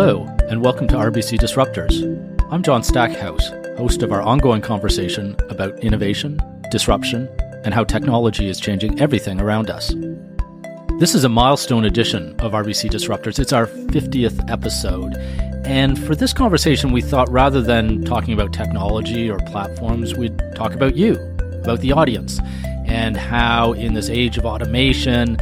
Hello, and welcome to RBC Disruptors. I'm John Stackhouse, host of our ongoing conversation about innovation, disruption, and how technology is changing everything around us. This is a milestone edition of RBC Disruptors. It's our 50th episode. And for this conversation, we thought rather than talking about technology or platforms, we'd talk about you, about the audience, and how in this age of automation,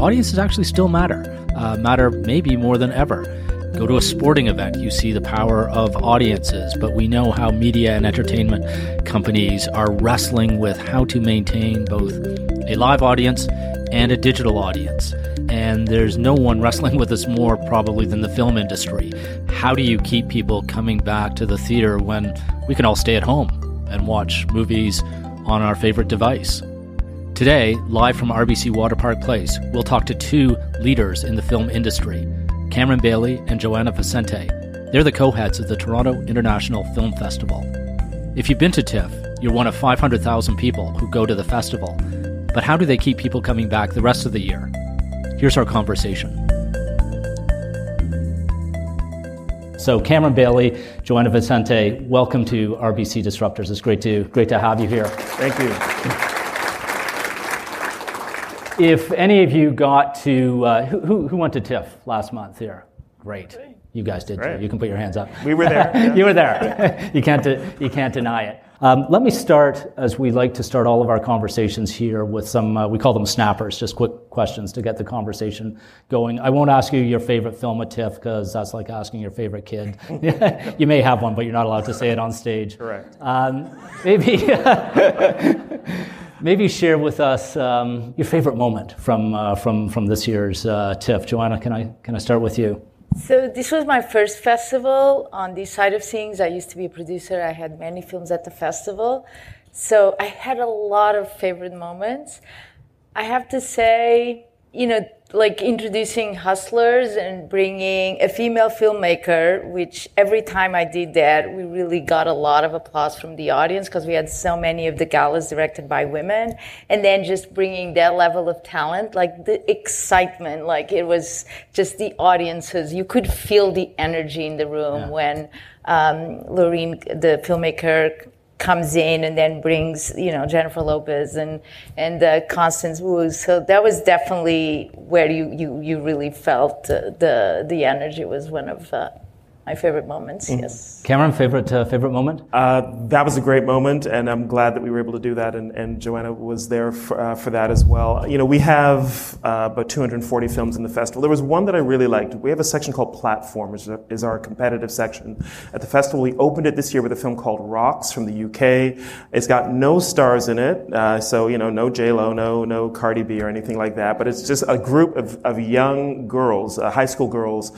audiences actually still matter, uh, matter maybe more than ever. Go to a sporting event, you see the power of audiences, but we know how media and entertainment companies are wrestling with how to maintain both a live audience and a digital audience. And there's no one wrestling with this more probably than the film industry. How do you keep people coming back to the theater when we can all stay at home and watch movies on our favorite device? Today, live from RBC Waterpark Place, we'll talk to two leaders in the film industry Cameron Bailey and Joana Vicente. They're the co heads of the Toronto International Film Festival. If you've been to TIFF, you're one of 500,000 people who go to the festival. But how do they keep people coming back the rest of the year? Here's our conversation. So, Cameron Bailey, Joana Vicente, welcome to RBC Disruptors. It's great to, great to have you here. Thank you. If any of you got to, uh, who, who went to TIFF last month here? Great. You guys did too. You can put your hands up. We were there. Yeah. you were there. you, can't, de- you can't deny it. Um, let me start, as we like to start all of our conversations here, with some, uh, we call them snappers, just quick questions to get the conversation going. I won't ask you your favorite film at TIFF, because that's like asking your favorite kid. you may have one, but you're not allowed to say it on stage. Correct. Um, maybe. Maybe share with us um, your favorite moment from, uh, from, from this year's uh, TIFF. Joana, can I, can I start with you? So this was my first festival on this side of things. I used to be a producer. I had many films at the festival. So I had a lot of favorite moments. I have to say, you know, like introducing hustlers and bringing a female filmmaker, which every time I did that, we really got a lot of applause from the audience because we had so many of the galas directed by women. And then just bringing that level of talent, like the excitement, like it was just the audiences. You could feel the energy in the room yeah. when um, the filmmaker, comes in and then brings you know Jennifer Lopez and and uh, Constance Wu. So that was definitely where you you you really felt uh, the the energy was one of uh, my favorite moments. Mm-hmm. Yes. Cameron, favorite uh, favorite moment? Uh, that was a great moment, and I'm glad that we were able to do that. And, and Joana was there for, uh, for that as well. You know, we have uh, about 240 films in the festival. There was one that I really liked. We have a section called Platform, which is our competitive section at the festival. We opened it this year with a film called Rocks from the UK. It's got no stars in it, uh, so you know, no J Lo, no no Cardi B or anything like that. But it's just a group of, of young girls, uh, high school girls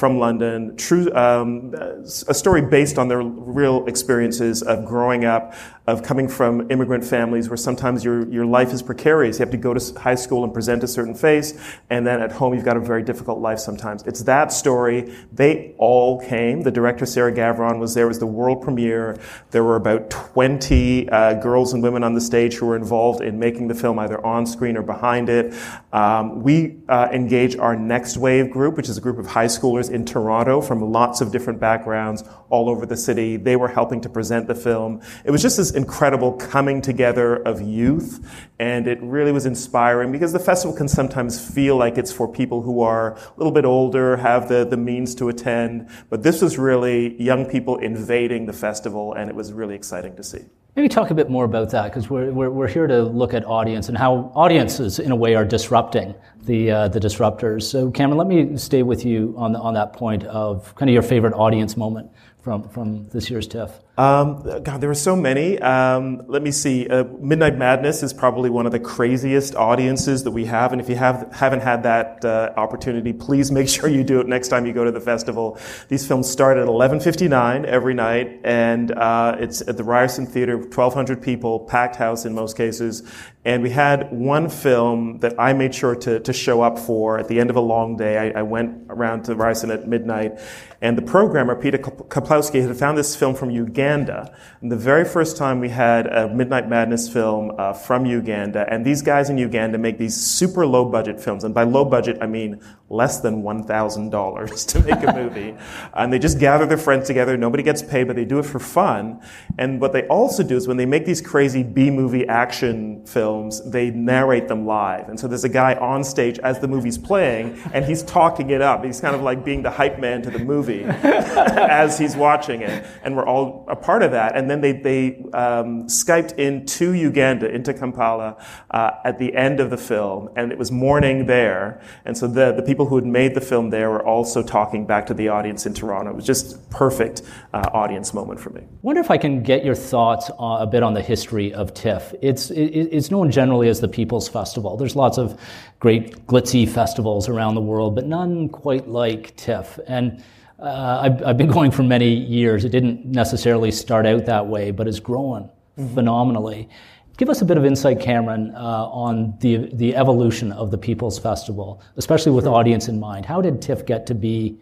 from London, true um, a story based on their real experiences of growing up, of coming from immigrant families where sometimes your, your life is precarious. You have to go to high school and present a certain face, and then at home you've got a very difficult life sometimes. It's that story. They all came. The director, Sarah Gavron, was there. It was the world premiere. There were about 20 uh, girls and women on the stage who were involved in making the film either on screen or behind it. Um, we uh, engage our Next Wave group, which is a group of high schoolers in Toronto from lots of different backgrounds all over the city. They were helping to present the film. It was just this incredible coming together of youth, and it really was inspiring because the festival can sometimes feel like it's for people who are a little bit older, have the, the means to attend, but this was really young people invading the festival, and it was really exciting to see. Maybe talk a bit more about that because we're, we're, we're, here to look at audience and how audiences, in a way, are disrupting the, uh, the disruptors. So, Cameron, let me stay with you on, the, on that point of kind of your favorite audience moment from, from this year's TIFF. Um, God, there were so many. Um, let me see. Uh, Midnight Madness is probably one of the craziest audiences that we have, and if you have haven't had that uh, opportunity, please make sure you do it next time you go to the festival. These films start at 11:59 every night, and uh, it's at the Ryerson Theater, 1,200 people, packed house in most cases. And we had one film that I made sure to, to show up for at the end of a long day. I, I went around to Ryerson at midnight, and the programmer Peter Kuplowsky had found this film from Uganda Uganda. And the very first time we had a Midnight Madness film uh, from Uganda, and these guys in Uganda make these super low budget films. And by low budget, I mean less than $1,000 to make a movie. and they just gather their friends together. Nobody gets paid, but they do it for fun. And what they also do is when they make these crazy B movie action films, they narrate them live. And so there's a guy on stage as the movie's playing, and he's talking it up. He's kind of like being the hype man to the movie as he's watching it. And we're all part of that. And then they, they um, Skyped into Uganda, into Kampala, uh, at the end of the film. And it was morning there. And so the, the people who had made the film there were also talking back to the audience in Toronto. It was just perfect uh, audience moment for me. wonder if I can get your thoughts uh, a bit on the history of TIFF. It's, it, it's known generally as the People's Festival. There's lots of great glitzy festivals around the world, but none quite like TIFF. And uh, I've, I've, been going for many years. It didn't necessarily start out that way, but it's grown mm-hmm. phenomenally. Give us a bit of insight, Cameron, uh, on the, the evolution of the People's Festival, especially with sure. audience in mind. How did TIFF get to be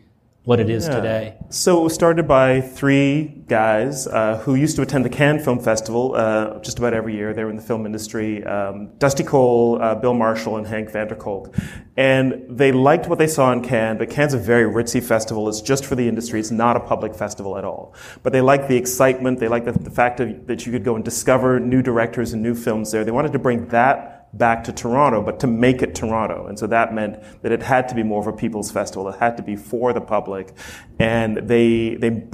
what it is yeah. today? So it was started by three guys uh, who used to attend the Cannes Film Festival uh, just about every year. They were in the film industry. Um, Dusty Cohl, uh, Bill Marshall, and Henk Van der Kolk. And they liked what they saw in Cannes, but Cannes is a very ritzy festival. It's just for the industry. It's not a public festival at all. But they liked the excitement. They liked the, the fact of, that you could go and discover new directors and new films there. They wanted to bring that back to Toronto, but to make it Toronto. And so that meant that it had to be more of a people's festival. It had to be for the public. And they, they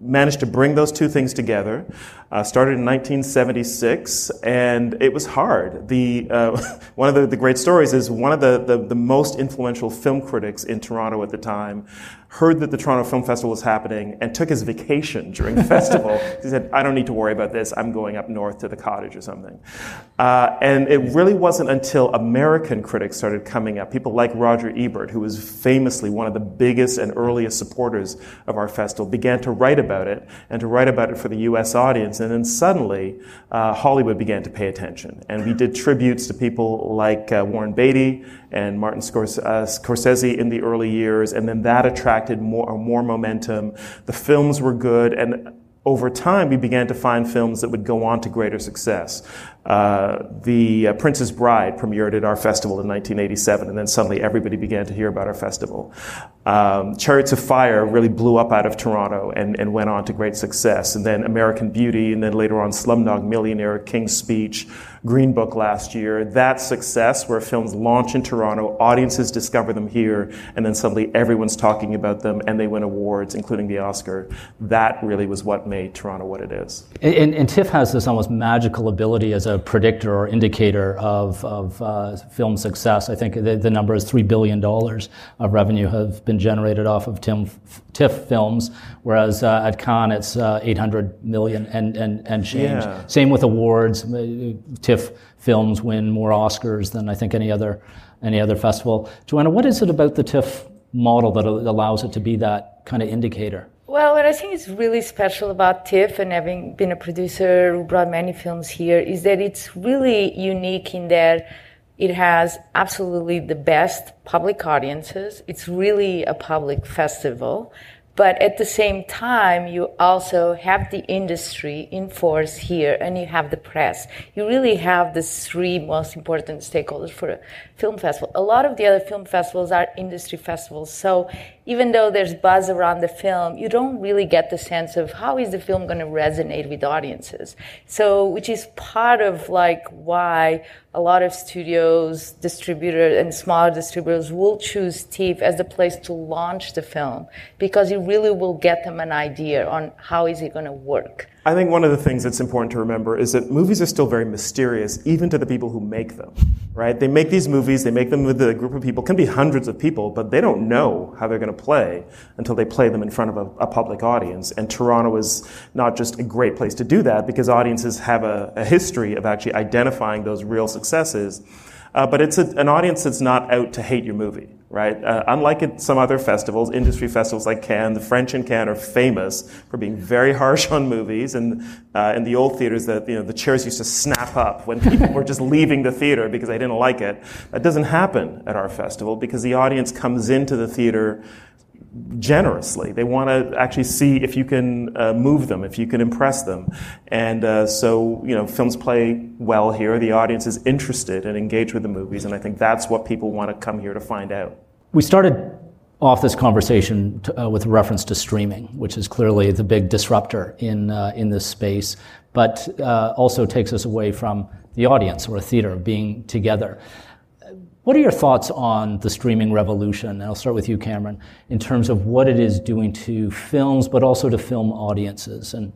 managed to bring those two things together. Uh, started in 1976, and it was hard. The, uh, one of the, the, great stories is one of the, the, the, most influential film critics in Toronto at the time heard that the Toronto Film Festival was happening and took his vacation during the festival. He said, I don't need to worry about this. I'm going up north to the cottage or something. Uh, and it really wasn't until American critics started coming up, people like Roger Ebert, who was famously one of the biggest and earliest supporters of our festival, began to write about it and to write about it for the U.S. audience. And then suddenly, uh, Hollywood began to pay attention. And we did tributes to people like uh, Warren Beatty and Martin uh, Scorsese in the early years. And then that attracted more, more momentum. The films were good. And over time, we began to find films that would go on to greater success. Uh, the uh, Princess Bride premiered at our festival in 1987, and then suddenly everybody began to hear about our festival. Um, Chariots of Fire really blew up out of Toronto and, and went on to great success. And then American Beauty, and then later on Slumdog Millionaire, King's Speech, Green Book last year. That success, where films launch in Toronto, audiences discover them here, and then suddenly everyone's talking about them and they win awards, including the Oscar. That really was what made Toronto what it is. And, and TIFF has this almost magical ability as a predictor or indicator of, of uh, film success. I think the, the, number is $3 billion of revenue have been generated off of TIM, TIFF films, whereas uh, at Cannes it's uh, 800 million and, and, and change. Yeah. Same with awards. TIFF films win more Oscars than I think any other, any other festival. Joana, what is it about the TIFF model that allows it to be that kind of indicator? Well, what I think is really special about TIFF and having been a producer who brought many films here is that it's really unique in that it has absolutely the best public audiences. It's really a public festival. But at the same time, you also have the industry in force here and you have the press. You really have the three most important stakeholders for a film festival. A lot of the other film festivals are industry festivals. So even though there's buzz around the film, you don't really get the sense of how is the film going to resonate with audiences. So, which is part of like why a lot of studios, distributors, and smaller distributors will choose TIFF as the place to launch the film because it really will get them an idea on how is it going to work. I think one of the things that's important to remember is that movies are still very mysterious, even to the people who make them, right? They make these movies, they make them with a group of people, can be hundreds of people, but they don't know how they're going to play until they play them in front of a, a public audience. And Toronto is not just a great place to do that because audiences have a, a history of actually identifying those real successes. Uh, but it's a, an audience that's not out to hate your movie right? Uh, unlike at some other festivals, industry festivals like Cannes, the French in Cannes are famous for being very harsh on movies. And uh, in the old theaters, that you know the chairs used to snap up when people were just leaving the theater because they didn't like it. That doesn't happen at our festival because the audience comes into the theater generously. They want to actually see if you can uh, move them, if you can impress them. And uh, so, you know, films play well here. The audience is interested and engaged with the movies, and I think that's what people want to come here to find out. We started off this conversation to, uh, with reference to streaming, which is clearly the big disruptor in uh, in this space, but uh, also takes us away from the audience or a theater being together. What are your thoughts on the streaming revolution? And I'll start with you, Cameron, in terms of what it is doing to films, but also to film audiences, and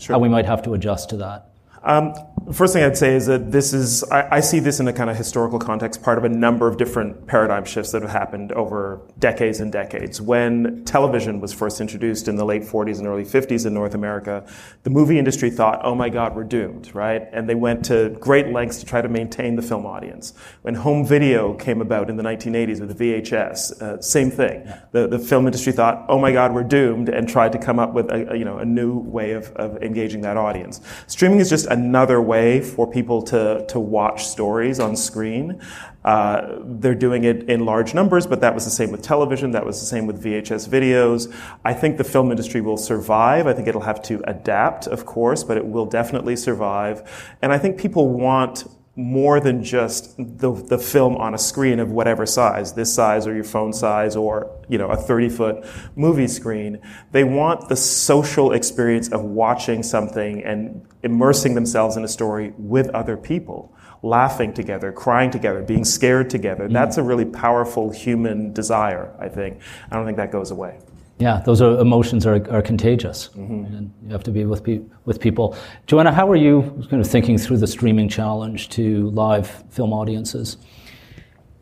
sure. how we might have to adjust to that. Um, first thing I'd say is that this is, I, I, see this in a kind of historical context, part of a number of different paradigm shifts that have happened over decades and decades. When television was first introduced in the late 40s and early 50s in North America, the movie industry thought, oh my God, we're doomed, right? And they went to great lengths to try to maintain the film audience. When home video came about in the 1980s with the VHS, uh, same thing. The, the film industry thought, oh my God, we're doomed, and tried to come up with a, a you know, a new way of, of engaging that audience. Streaming is just another way for people to, to watch stories on screen. Uh, they're doing it in large numbers, but that was the same with television. That was the same with VHS videos. I think the film industry will survive. I think it'll have to adapt, of course, but it will definitely survive. And I think people want more than just the, the film on a screen of whatever size, this size or your phone size or, you know, a 30 foot movie screen. They want the social experience of watching something and immersing themselves in a story with other people, laughing together, crying together, being scared together. Mm. That's a really powerful human desire, I think. I don't think that goes away. Yeah, those are, emotions are, are contagious, mm-hmm. and you have to be with pe- with people. Joana, how are you kind of thinking through the streaming challenge to live film audiences?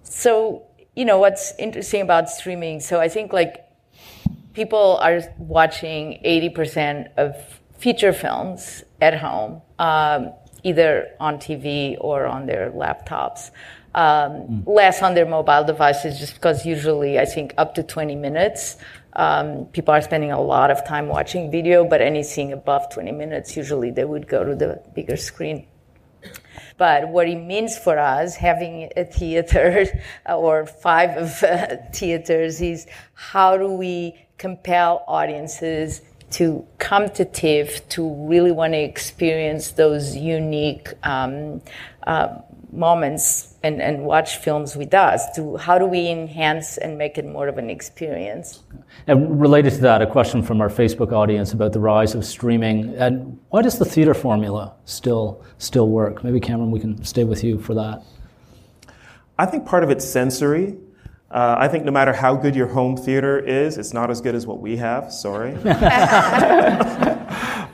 So you know what's interesting about streaming. So I think like people are watching eighty percent of feature films at home, um, either on TV or on their laptops. Um, mm. Less on their mobile devices, just because usually I think up to 20 minutes um, people are spending a lot of time watching video, but anything above 20 minutes, usually they would go to the bigger screen. But what it means for us, having a theater or five of uh, theaters, is how do we compel audiences to come to TIFF to really want to experience those unique um, uh, moments and, and watch films with us to how do we enhance and make it more of an experience. And related to that a question from our facebook audience about the rise of streaming. And why does the theater formula still still work? Maybe cameron we can stay with you for that. I think part of it's sensory. Uh, I think no matter how good your home theater is, it's not as good as what we have. Sorry.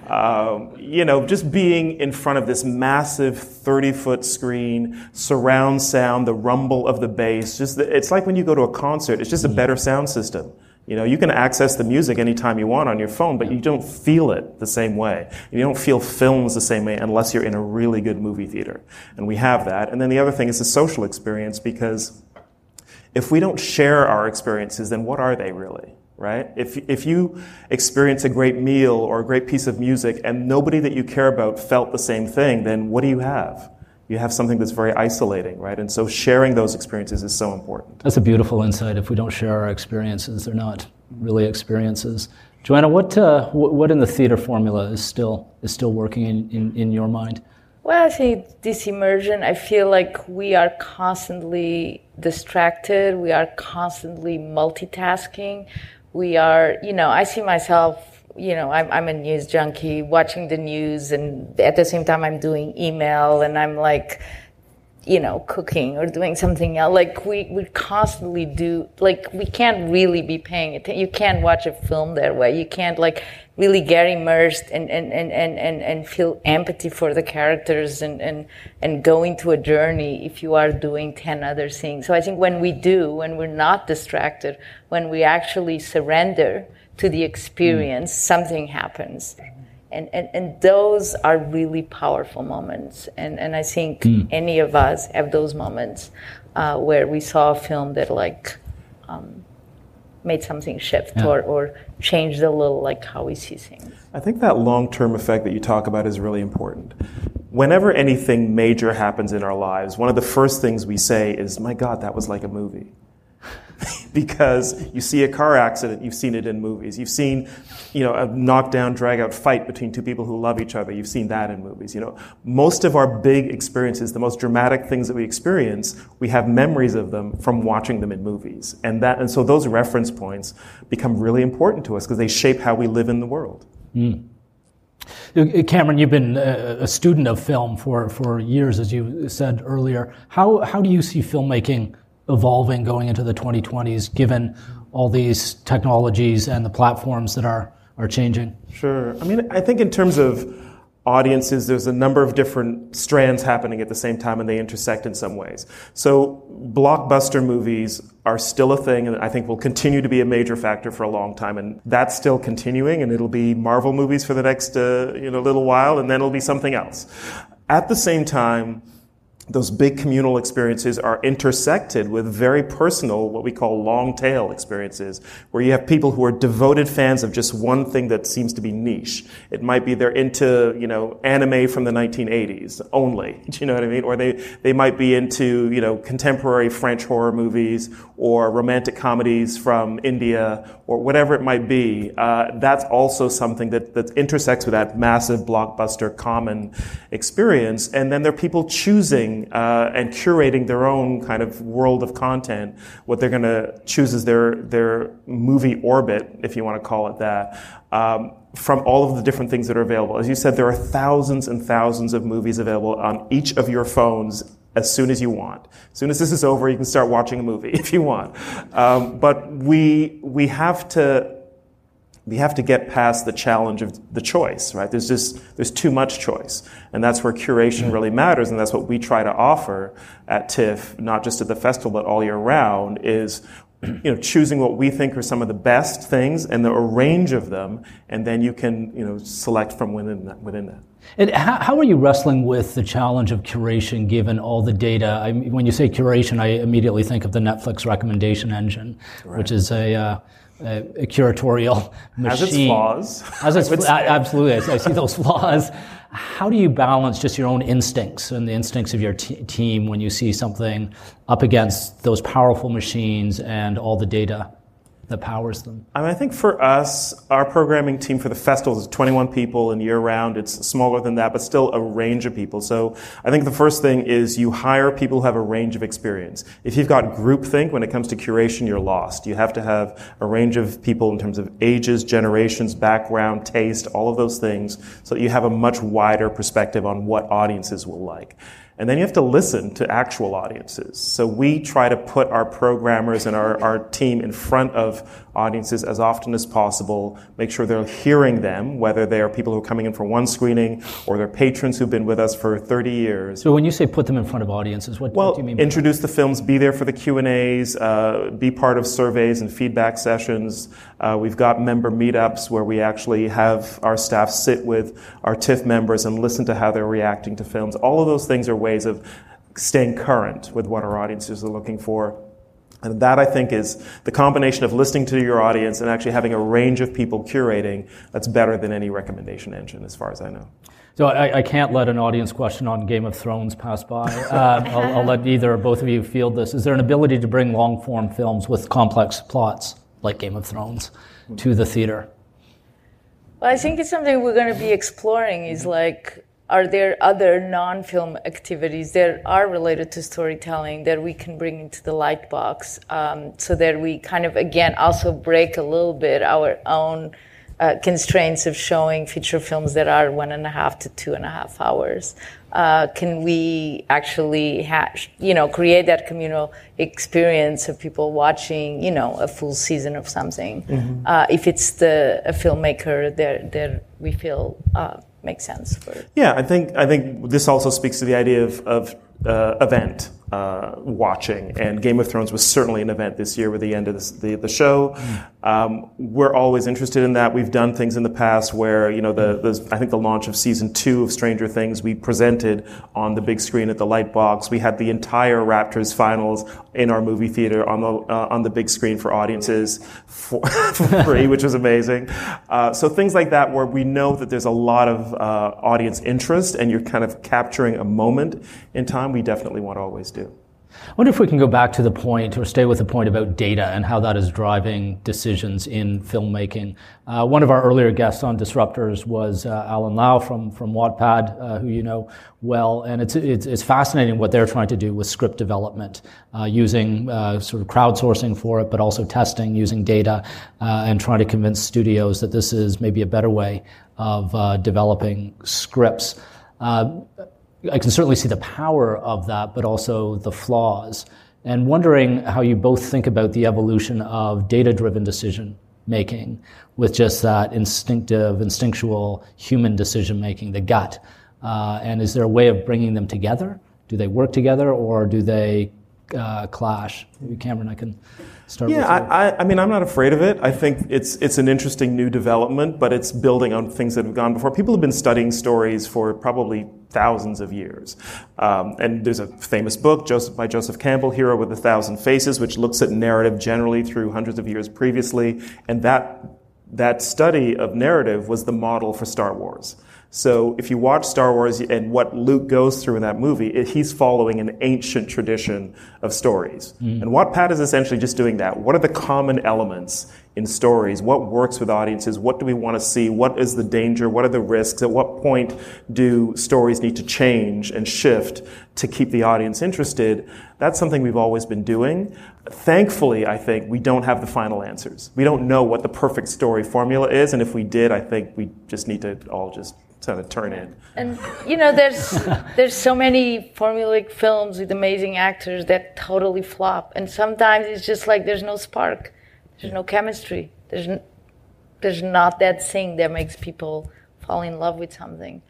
Um, you know, just being in front of this massive 30 foot screen, surround sound, the rumble of the bass, just the, it's like when you go to a concert, it's just a better sound system. You know, you can access the music anytime you want on your phone, but you don't feel it the same way. You don't feel films the same way unless you're in a really good movie theater. And we have that. And then the other thing is the social experience because if we don't share our experiences, then what are they really? Right? If, if you experience a great meal or a great piece of music and nobody that you care about felt the same thing, then what do you have? You have something that's very isolating, right? And so sharing those experiences is so important. That's a beautiful insight. If we don't share our experiences, they're not really experiences. Joana, what, uh, what in the theater formula is still, is still working in, in, in your mind? Well, I think this immersion, I feel like we are constantly distracted, we are constantly multitasking we are, you know, I see myself, you know, I'm, I'm a news junkie watching the news and at the same time I'm doing email and I'm like, you know, cooking or doing something else. Like we, we constantly do, like we can't really be paying attention. You can't watch a film that way. You can't like really get immersed and, and, and, and, and, and feel empathy for the characters and, and, and go into a journey if you are doing 10 other things. So I think when we do, when we're not distracted, when we actually surrender to the experience, mm. something happens and, and, and those are really powerful moments. And, and I think mm. any of us have those moments uh, where we saw a film that like um, made something shift yeah. or, or changed a little like how we see things. I think that long-term effect that you talk about is really important. Whenever anything major happens in our lives, one of the first things we say is, my God, that was like a movie. because you see a car accident, you've seen it in movies. You've seen, you know, a knockdown, drag out fight between two people who love each other. You've seen that in movies. You know, most of our big experiences, the most dramatic things that we experience, we have memories of them from watching them in movies. And that, and so those reference points become really important to us because they shape how we live in the world. Mm. Cameron, you've been a student of film for, for years, as you said earlier. How, how do you see filmmaking evolving going into the 2020s, given all these technologies and the platforms that are, are changing? Sure. I mean, I think in terms of audiences, there's a number of different strands happening at the same time and they intersect in some ways. So blockbuster movies are still a thing and I think will continue to be a major factor for a long time and that's still continuing and it'll be Marvel movies for the next uh, you know little while and then it'll be something else. At the same time, those big communal experiences are intersected with very personal, what we call long tail experiences, where you have people who are devoted fans of just one thing that seems to be niche. It might be they're into, you know, anime from the 1980s only. Do you know what I mean? Or they, they might be into, you know, contemporary French horror movies or romantic comedies from India or whatever it might be. Uh, that's also something that, that intersects with that massive blockbuster common experience. And then there are people choosing uh, and curating their own kind of world of content. What they're going to choose is their their movie orbit, if you want to call it that. Um, from all of the different things that are available. As you said, there are thousands and thousands of movies available on each of your phones as soon as you want. As soon as this is over, you can start watching a movie if you want. Um, but we we have to we have to get past the challenge of the choice, right? There's just, there's too much choice. And that's where curation really matters. And that's what we try to offer at TIFF, not just at the festival, but all year round is, you know, choosing what we think are some of the best things and there are a range of them. And then you can, you know, select from within that, within that. And how, how, are you wrestling with the challenge of curation given all the data? I mean, when you say curation, I immediately think of the Netflix recommendation engine, right. which is a, uh, a, a curatorial machine. Has its flaws. Has its, absolutely, I, see those flaws. How do you balance just your own instincts and the instincts of your t- team when you see something up against those powerful machines and all the data that powers them? I mean, I think for us, our programming team for the festival is 21 people and year round. It's smaller than that, but still a range of people. So I think the first thing is you hire people who have a range of experience. If you've got groupthink when it comes to curation, you're lost. You have to have a range of people in terms of ages, generations, background, taste, all of those things, so that you have a much wider perspective on what audiences will like. And then you have to listen to actual audiences. So we try to put our programmers and our, our team in front of audiences as often as possible, make sure they're hearing them, whether they are people who are coming in for one screening or they're patrons who've been with us for 30 years. So when you say put them in front of audiences, what, well, what do you mean? Well, introduce the films, be there for the Q&As, uh, be part of surveys and feedback sessions. Uh, we've got member meetups where we actually have our staff sit with our TIFF members and listen to how they're reacting to films. All of those things are ways of staying current with what our audiences are looking for. And that, I think, is the combination of listening to your audience and actually having a range of people curating that's better than any recommendation engine, as far as I know. So I, I can't let an audience question on Game of Thrones pass by. Uh, I'll, I'll, let either or both of you field this. Is there an ability to bring long form films with complex plots, like Game of Thrones, to the theater? Well, I think it's something we're going to be exploring. Is like are there other non-film activities that are related to storytelling that we can bring into the lightbox um, so that we kind of again also break a little bit our own uh, constraints of showing feature films that are one and a half to two and a half hours uh, can we actually ha- you know create that communal experience of people watching you know a full season of something mm-hmm. uh, if it's the a filmmaker that that we feel makes sense for. Yeah, I think I think this also speaks to the idea of, of uh, event uh, watching, and Game of Thrones was certainly an event this year with the end of this, the the show. Um, we're always interested in that. We've done things in the past where you know the, the, I think the launch of season two of Stranger Things we presented on the big screen at the Lightbox. We had the entire Raptors finals in our movie theater on the uh, on the big screen for audiences for, for free, which was amazing. Uh, so things like that where we know that there's a lot of uh, audience interest and you're kind of capturing a moment in time. We definitely want to always do do. I wonder if we can go back to the point or stay with the point about data and how that is driving decisions in filmmaking. Uh, one of our earlier guests on Disruptors was uh, Allen Lau from, from Wattpad, uh, who you know well, and it's, it's, it's, fascinating what they're trying to do with script development, uh, using uh, sort of crowdsourcing for it, but also testing, using data, uh, and trying to convince studios that this is maybe a better way of developing scripts. I can certainly see the power of that, but also the flaws. And wondering how you both think about the evolution of data driven decision making with just that instinctive, instinctual human decision making, the gut. Uh, and is there a way of bringing them together? Do they work together or do they uh, clash? Maybe Cameron, I can start yeah, I, I, mean, I'm not afraid of it. I think it's, it's an interesting new development, but it's building on things that have gone before. People have been studying stories for probably thousands of years. Um, and there's a famous book Joseph, by Joseph Campbell, Hero with a Thousand Faces, which looks at narrative generally through hundreds of years previously. And that, that study of narrative was the model for Star Wars. So if you watch Star Wars and what Luke goes through in that movie, it, he's following an ancient tradition of stories. Mm. And Wattpad is essentially just doing that. What are the common elements in stories? What works with audiences? What do we want to see? What is the danger? What are the risks? At what point do stories need to change and shift to keep the audience interested? That's something we've always been doing. Thankfully, I think we don't have the final answers. We don't know what the perfect story formula is, and if we did, I think we just need to all just kind of turn in. And you know, there's there's so many formulaic films with amazing actors that totally flop, and sometimes it's just like there's no spark, there's no chemistry, there's n- there's not that thing that makes people fall in love with something,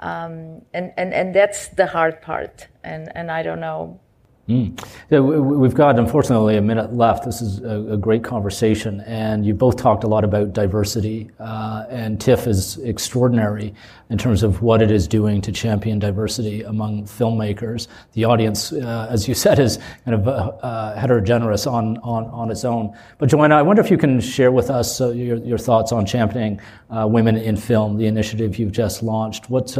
um, and and and that's the hard part. And and I don't know Mm. Yeah, we've got, unfortunately, a minute left. This is a, great conversation, and you both talked a lot about diversity, uh, and TIFF is extraordinary in terms of what it is doing to champion diversity among filmmakers. The audience, uh, as you said, is kind of uh, uh heterogeneous on, on, on its own. But Joana, I wonder if you can share with us uh, your, your thoughts on championing uh, women in film, the initiative you've just launched. What,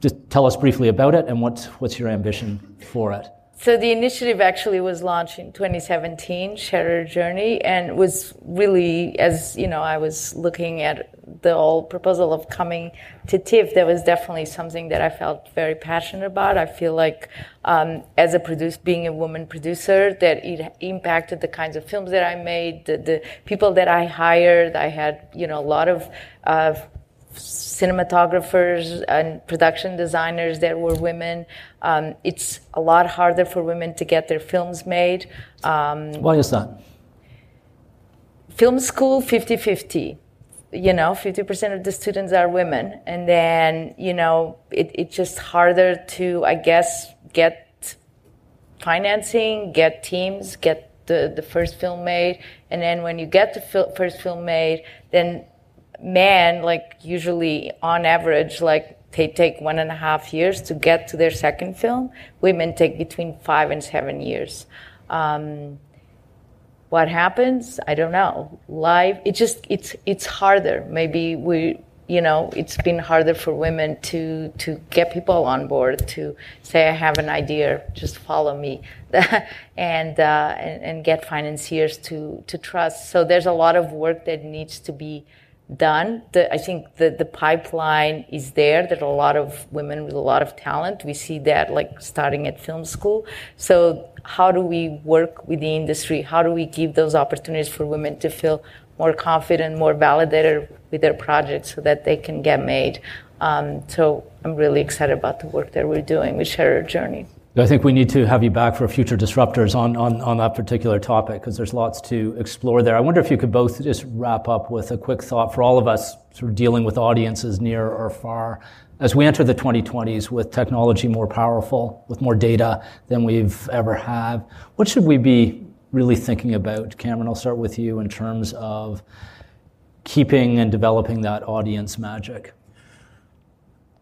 just tell us briefly about it, and what, what's your ambition for it? So the initiative actually was launched in 2017, Share Journey, and was really, as you know, I was looking at the whole proposal of coming to TIFF. That was definitely something that I felt very passionate about. I feel like, um, as a producer, being a woman producer, that it impacted the kinds of films that I made, the, the people that I hired. I had, you know, a lot of. Uh, cinematographers and production designers that were women. Um, it's a lot harder for women to get their films made. Um, Why is that? Film school 50 50. You know, 50% of the students are women. And then, you know, it, it's just harder to, I guess, get financing, get teams, get the, the first film made. And then when you get the fil- first film made, then men, like usually on average, like they take one and a half years to get to their second film. Women take between five and seven years. Um, what happens? I don't know. Life, it just it's it's harder. Maybe we, you know, it's been harder for women to to get people on board to say, I have an idea, just follow me, and, uh, and and get financiers to to trust. So there's a lot of work that needs to be done. The, I think the, the pipeline is there. There are a lot of women with a lot of talent. We see that like starting at film school. So how do we work with the industry? How do we give those opportunities for women to feel more confident, more validated with their projects so that they can get made? Um, so I'm really excited about the work that we're doing with Share Her Journey. I think we need to have you back for future disruptors on, on, on that particular topic because there's lots to explore there. I wonder if you could both just wrap up with a quick thought for all of us sort of dealing with audiences near or far. As we enter the 2020s with technology more powerful, with more data than we've ever had, what should we be really thinking about? Cameron, I'll start with you in terms of keeping and developing that audience magic.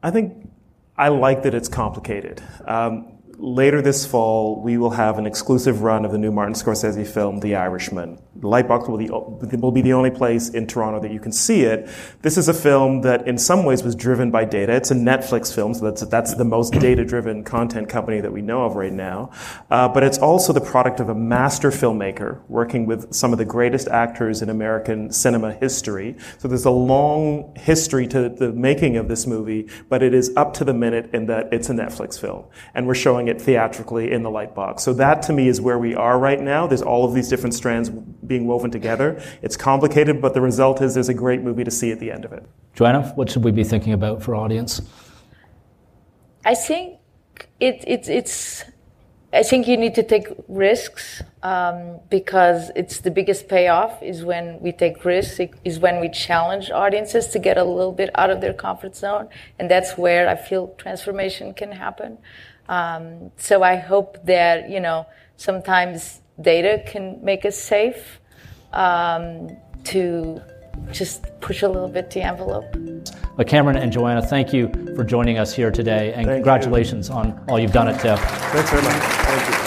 I think I like that it's complicated. Um, later this fall, we will have an exclusive run of the new Martin Scorsese film, The Irishman. Lightbox will be, will be the only place in Toronto that you can see it. This is a film that in some ways was driven by data. It's a Netflix film, so that's, that's the most data-driven content company that we know of right now. Uh, but it's also the product of a master filmmaker working with some of the greatest actors in American cinema history. So there's a long history to the making of this movie, but it is up to the minute in that it's a Netflix film. And we're showing it theatrically in the Lightbox. So that to me is where we are right now. There's all of these different strands being woven together. It's complicated, but the result is there's a great movie to see at the end of it. Joana, what should we be thinking about for audience? I think it, it, it's I think you need to take risks um, because it's the biggest payoff is when we take risks, is when we challenge audiences to get a little bit out of their comfort zone. And that's where I feel transformation can happen. Um, so I hope that, you know, sometimes data can make us safe um, to just push a little bit the envelope. But Cameron and Joana, thank you for joining us here today, and thank congratulations you. on all you've done at TIFF. Thanks very much. Thank you.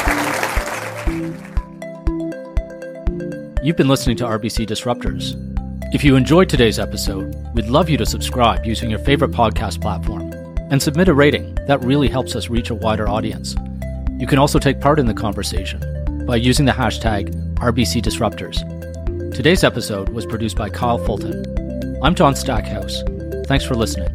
You've been listening to RBC Disruptors. If you enjoyed today's episode, we'd love you to subscribe using your favorite podcast platform and submit a rating. That really helps us reach a wider audience. You can also take part in the conversation by using the hashtag RBC Disruptors. Today's episode was produced by Kyle Fulton. I'm John Stackhouse. Thanks for listening.